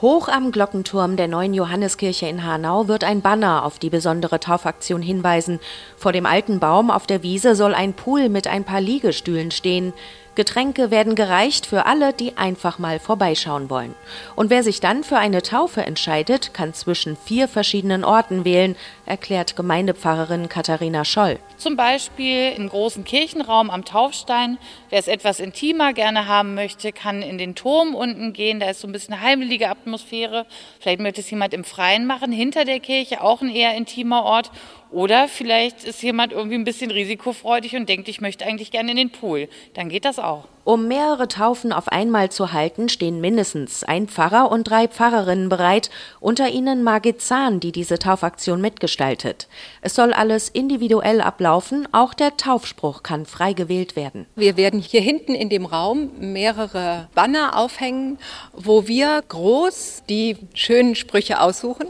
Hoch am Glockenturm der neuen Johanneskirche in Hanau wird ein Banner auf die besondere Taufaktion hinweisen. Vor dem alten Baum auf der Wiese soll ein Pool mit ein paar Liegestühlen stehen. Getränke werden gereicht für alle, die einfach mal vorbeischauen wollen. Und wer sich dann für eine Taufe entscheidet, kann zwischen vier verschiedenen Orten wählen, erklärt Gemeindepfarrerin Katharina Scholl. Zum Beispiel im großen Kirchenraum am Taufstein. Wer es etwas intimer gerne haben möchte, kann in den Turm unten gehen. Da ist so ein bisschen heimelige Atmosphäre. Vielleicht möchte es jemand im Freien machen, hinter der Kirche, auch ein eher intimer Ort. Oder vielleicht ist jemand irgendwie ein bisschen risikofreudig und denkt, ich möchte eigentlich gerne in den Pool. Dann geht das auch. Um mehrere Taufen auf einmal zu halten, stehen mindestens ein Pfarrer und drei Pfarrerinnen bereit, unter ihnen Margit Zahn, die diese Taufaktion mitgestaltet. Es soll alles individuell ablaufen, auch der Taufspruch kann frei gewählt werden. Wir werden hier hinten in dem Raum mehrere Banner aufhängen, wo wir groß die schönen Sprüche aussuchen,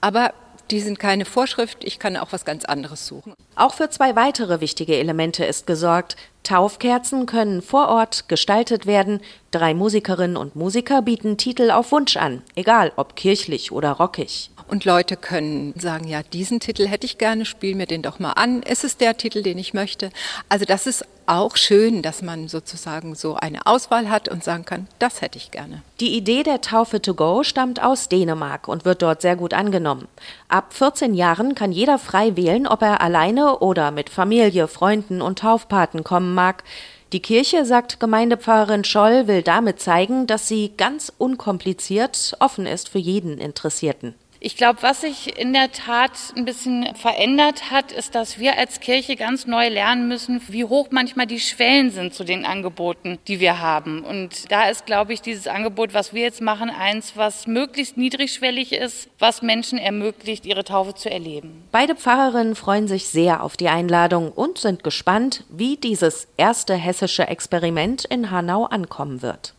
aber die sind keine Vorschrift, ich kann auch was ganz anderes suchen. Auch für zwei weitere wichtige Elemente ist gesorgt. Taufkerzen können vor Ort gestaltet werden. Drei Musikerinnen und Musiker bieten Titel auf Wunsch an, egal ob kirchlich oder rockig. Und Leute können sagen, ja, diesen Titel hätte ich gerne, spiel mir den doch mal an. Ist es der Titel, den ich möchte? Also das ist auch schön, dass man sozusagen so eine Auswahl hat und sagen kann, das hätte ich gerne. Die Idee der Taufe to go stammt aus Dänemark und wird dort sehr gut angenommen. Ab 14 Jahren kann jeder frei wählen, ob er alleine oder mit Familie, Freunden und Taufpaten kommen mag. Die Kirche, sagt Gemeindepfarrerin Scholl, will damit zeigen, dass sie ganz unkompliziert offen ist für jeden Interessierten. Ich glaube, was sich in der Tat ein bisschen verändert hat, ist, dass wir als Kirche ganz neu lernen müssen, wie hoch manchmal die Schwellen sind zu den Angeboten, die wir haben. Und da ist, glaube ich, dieses Angebot, was wir jetzt machen, eins, was möglichst niedrigschwellig ist, was Menschen ermöglicht, ihre Taufe zu erleben. Beide Pfarrerinnen freuen sich sehr auf die Einladung und sind gespannt, wie dieses erste hessische Experiment in Hanau ankommen wird.